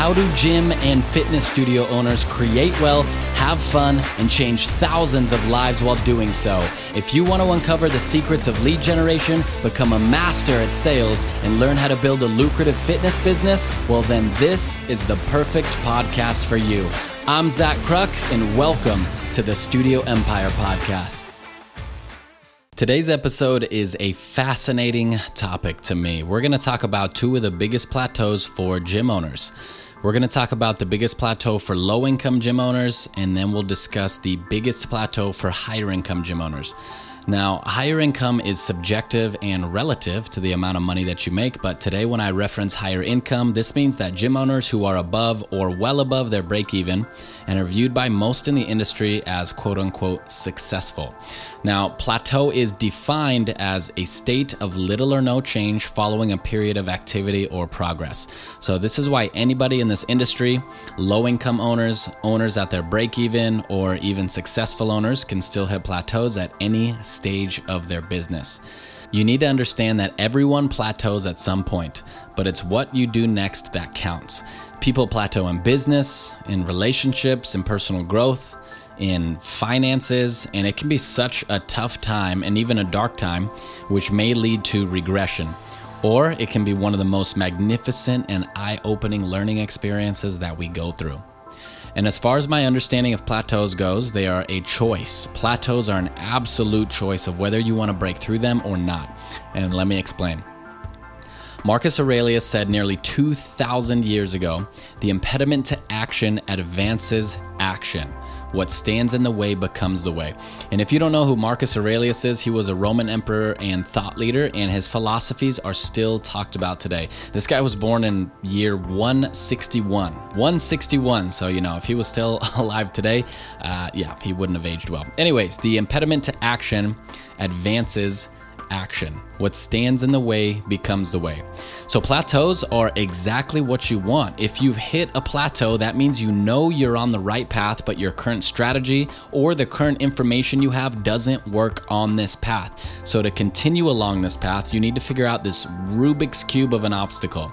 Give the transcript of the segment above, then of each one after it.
How do gym and fitness studio owners create wealth, have fun, and change thousands of lives while doing so? If you want to uncover the secrets of lead generation, become a master at sales, and learn how to build a lucrative fitness business, well, then this is the perfect podcast for you. I'm Zach Kruk, and welcome to the Studio Empire Podcast. Today's episode is a fascinating topic to me. We're going to talk about two of the biggest plateaus for gym owners. We're going to talk about the biggest plateau for low income gym owners, and then we'll discuss the biggest plateau for higher income gym owners. Now, higher income is subjective and relative to the amount of money that you make, but today when I reference higher income, this means that gym owners who are above or well above their break even and are viewed by most in the industry as quote unquote successful. Now, plateau is defined as a state of little or no change following a period of activity or progress. So, this is why anybody in this industry, low income owners, owners at their break even, or even successful owners can still hit plateaus at any stage of their business. You need to understand that everyone plateaus at some point, but it's what you do next that counts. People plateau in business, in relationships, in personal growth, in finances, and it can be such a tough time and even a dark time, which may lead to regression. Or it can be one of the most magnificent and eye opening learning experiences that we go through. And as far as my understanding of plateaus goes, they are a choice. Plateaus are an absolute choice of whether you want to break through them or not. And let me explain. Marcus Aurelius said nearly 2,000 years ago the impediment to action advances action. What stands in the way becomes the way. And if you don't know who Marcus Aurelius is, he was a Roman emperor and thought leader, and his philosophies are still talked about today. This guy was born in year 161. 161. So, you know, if he was still alive today, uh, yeah, he wouldn't have aged well. Anyways, the impediment to action advances action. What stands in the way becomes the way. So, plateaus are exactly what you want. If you've hit a plateau, that means you know you're on the right path, but your current strategy or the current information you have doesn't work on this path. So, to continue along this path, you need to figure out this Rubik's Cube of an obstacle.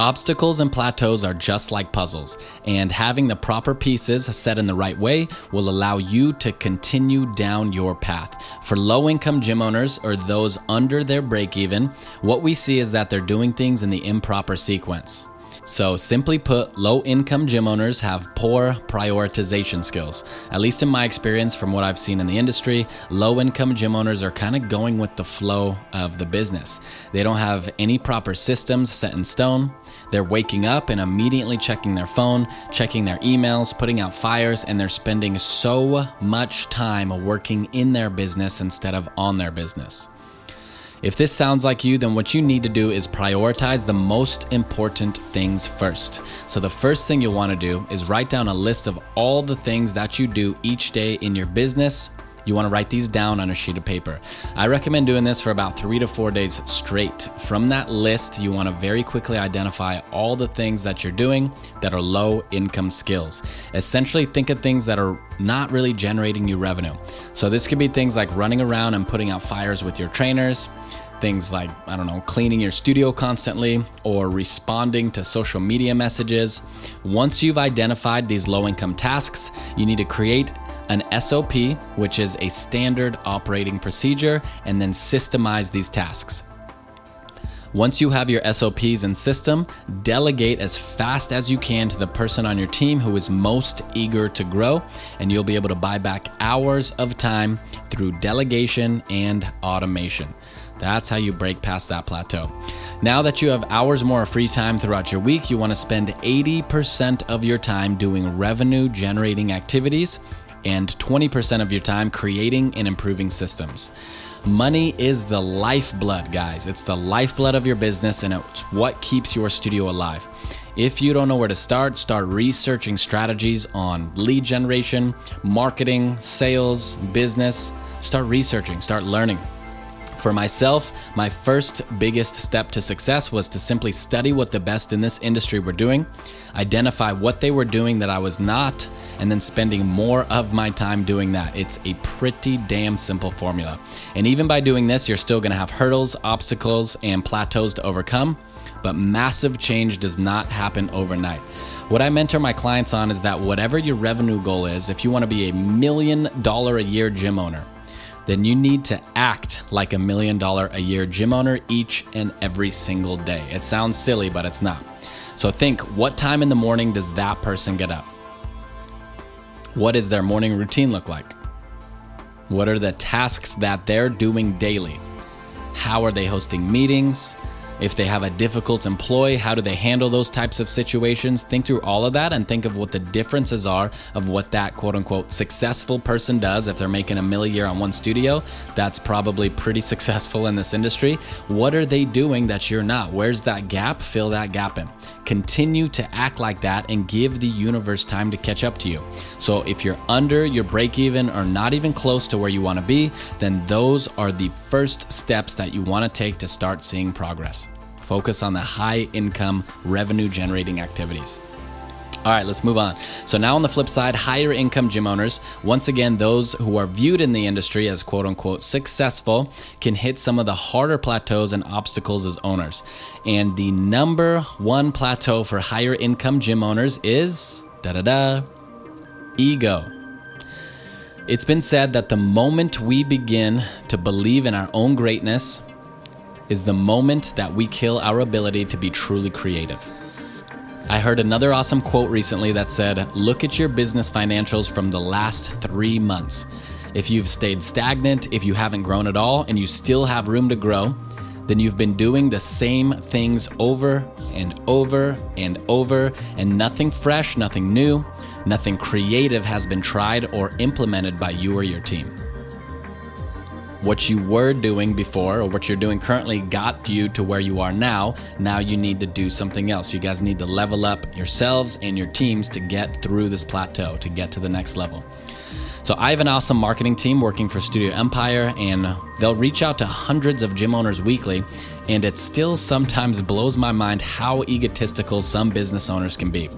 Obstacles and plateaus are just like puzzles, and having the proper pieces set in the right way will allow you to continue down your path. For low income gym owners or those under their break even, what we see is that they're doing things in the improper sequence. So, simply put, low income gym owners have poor prioritization skills. At least in my experience, from what I've seen in the industry, low income gym owners are kind of going with the flow of the business. They don't have any proper systems set in stone. They're waking up and immediately checking their phone, checking their emails, putting out fires, and they're spending so much time working in their business instead of on their business. If this sounds like you, then what you need to do is prioritize the most important things first. So, the first thing you'll want to do is write down a list of all the things that you do each day in your business you want to write these down on a sheet of paper. I recommend doing this for about three to four days straight. From that list, you want to very quickly identify all the things that you're doing that are low income skills. Essentially, think of things that are not really generating you revenue. So, this could be things like running around and putting out fires with your trainers things like, I don't know, cleaning your studio constantly or responding to social media messages. Once you've identified these low income tasks, you need to create an SOP, which is a standard operating procedure, and then systemize these tasks. Once you have your SOPs in system, delegate as fast as you can to the person on your team who is most eager to grow, and you'll be able to buy back hours of time through delegation and automation. That's how you break past that plateau. Now that you have hours more of free time throughout your week, you want to spend 80% of your time doing revenue generating activities and 20% of your time creating and improving systems. Money is the lifeblood, guys. It's the lifeblood of your business and it's what keeps your studio alive. If you don't know where to start, start researching strategies on lead generation, marketing, sales, business. Start researching, start learning. For myself, my first biggest step to success was to simply study what the best in this industry were doing, identify what they were doing that I was not, and then spending more of my time doing that. It's a pretty damn simple formula. And even by doing this, you're still gonna have hurdles, obstacles, and plateaus to overcome. but massive change does not happen overnight. What I mentor my clients on is that whatever your revenue goal is, if you want to be a million dollar a year gym owner, then you need to act like a million dollar a year gym owner each and every single day. It sounds silly, but it's not. So think what time in the morning does that person get up? What does their morning routine look like? What are the tasks that they're doing daily? How are they hosting meetings? If they have a difficult employee, how do they handle those types of situations? Think through all of that and think of what the differences are of what that quote unquote successful person does. If they're making a million year on one studio, that's probably pretty successful in this industry. What are they doing that you're not? Where's that gap? Fill that gap in. Continue to act like that and give the universe time to catch up to you. So if you're under your break even or not even close to where you want to be, then those are the first steps that you want to take to start seeing progress. Focus on the high income revenue generating activities. All right, let's move on. So, now on the flip side, higher income gym owners, once again, those who are viewed in the industry as quote unquote successful, can hit some of the harder plateaus and obstacles as owners. And the number one plateau for higher income gym owners is da da da ego. It's been said that the moment we begin to believe in our own greatness, is the moment that we kill our ability to be truly creative. I heard another awesome quote recently that said, Look at your business financials from the last three months. If you've stayed stagnant, if you haven't grown at all, and you still have room to grow, then you've been doing the same things over and over and over, and nothing fresh, nothing new, nothing creative has been tried or implemented by you or your team what you were doing before or what you're doing currently got you to where you are now. Now you need to do something else. You guys need to level up yourselves and your teams to get through this plateau, to get to the next level. So I have an awesome marketing team working for Studio Empire, and they'll reach out to hundreds of gym owners weekly. And it still sometimes blows my mind how egotistical some business owners can be.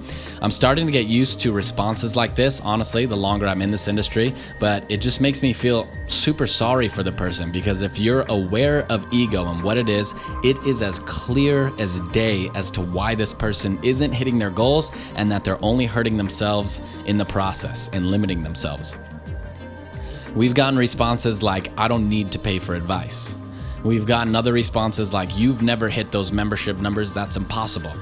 I'm starting to get used to responses like this, honestly, the longer I'm in this industry, but it just makes me feel super sorry for the person because if you're aware of ego and what it is, it is as clear as day as to why this person isn't hitting their goals and that they're only hurting themselves in the process and limiting themselves. We've gotten responses like, I don't need to pay for advice. We've gotten other responses like, You've never hit those membership numbers, that's impossible.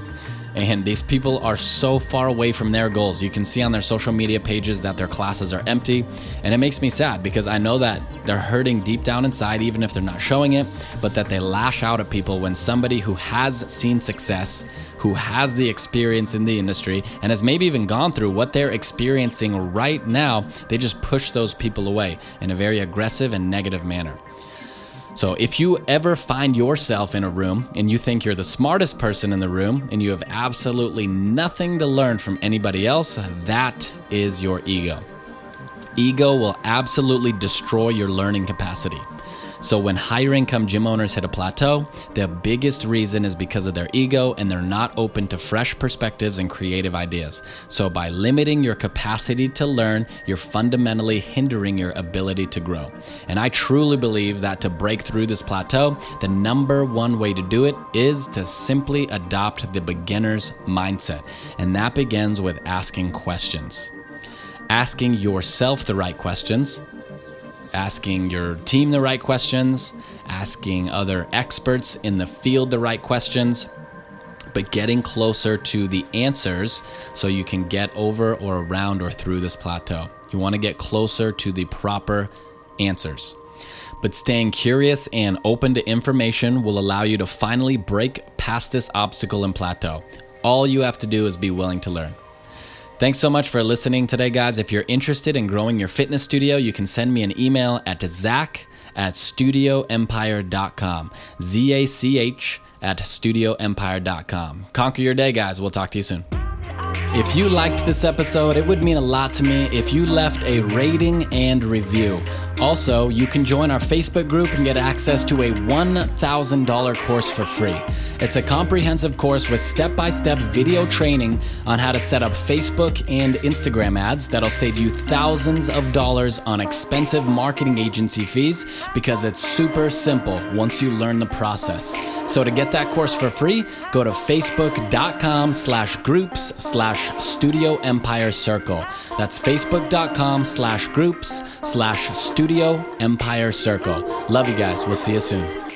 And these people are so far away from their goals. You can see on their social media pages that their classes are empty. And it makes me sad because I know that they're hurting deep down inside, even if they're not showing it, but that they lash out at people when somebody who has seen success, who has the experience in the industry, and has maybe even gone through what they're experiencing right now, they just push those people away in a very aggressive and negative manner. So, if you ever find yourself in a room and you think you're the smartest person in the room and you have absolutely nothing to learn from anybody else, that is your ego. Ego will absolutely destroy your learning capacity. So when higher income gym owners hit a plateau, the biggest reason is because of their ego and they're not open to fresh perspectives and creative ideas. So by limiting your capacity to learn, you're fundamentally hindering your ability to grow. And I truly believe that to break through this plateau, the number one way to do it is to simply adopt the beginner's mindset. And that begins with asking questions. Asking yourself the right questions asking your team the right questions, asking other experts in the field the right questions, but getting closer to the answers so you can get over or around or through this plateau. You want to get closer to the proper answers. But staying curious and open to information will allow you to finally break past this obstacle and plateau. All you have to do is be willing to learn. Thanks so much for listening today, guys. If you're interested in growing your fitness studio, you can send me an email at zach at studioempire.com. Z A C H at studioempire.com. Conquer your day, guys. We'll talk to you soon. If you liked this episode, it would mean a lot to me if you left a rating and review. Also, you can join our Facebook group and get access to a $1,000 course for free. It's a comprehensive course with step by step video training on how to set up Facebook and Instagram ads that'll save you thousands of dollars on expensive marketing agency fees because it's super simple once you learn the process. So to get that course for free, go to facebook.com slash groups slash studio empire circle. That's facebook.com slash groups slash studio empire circle. Love you guys. We'll see you soon.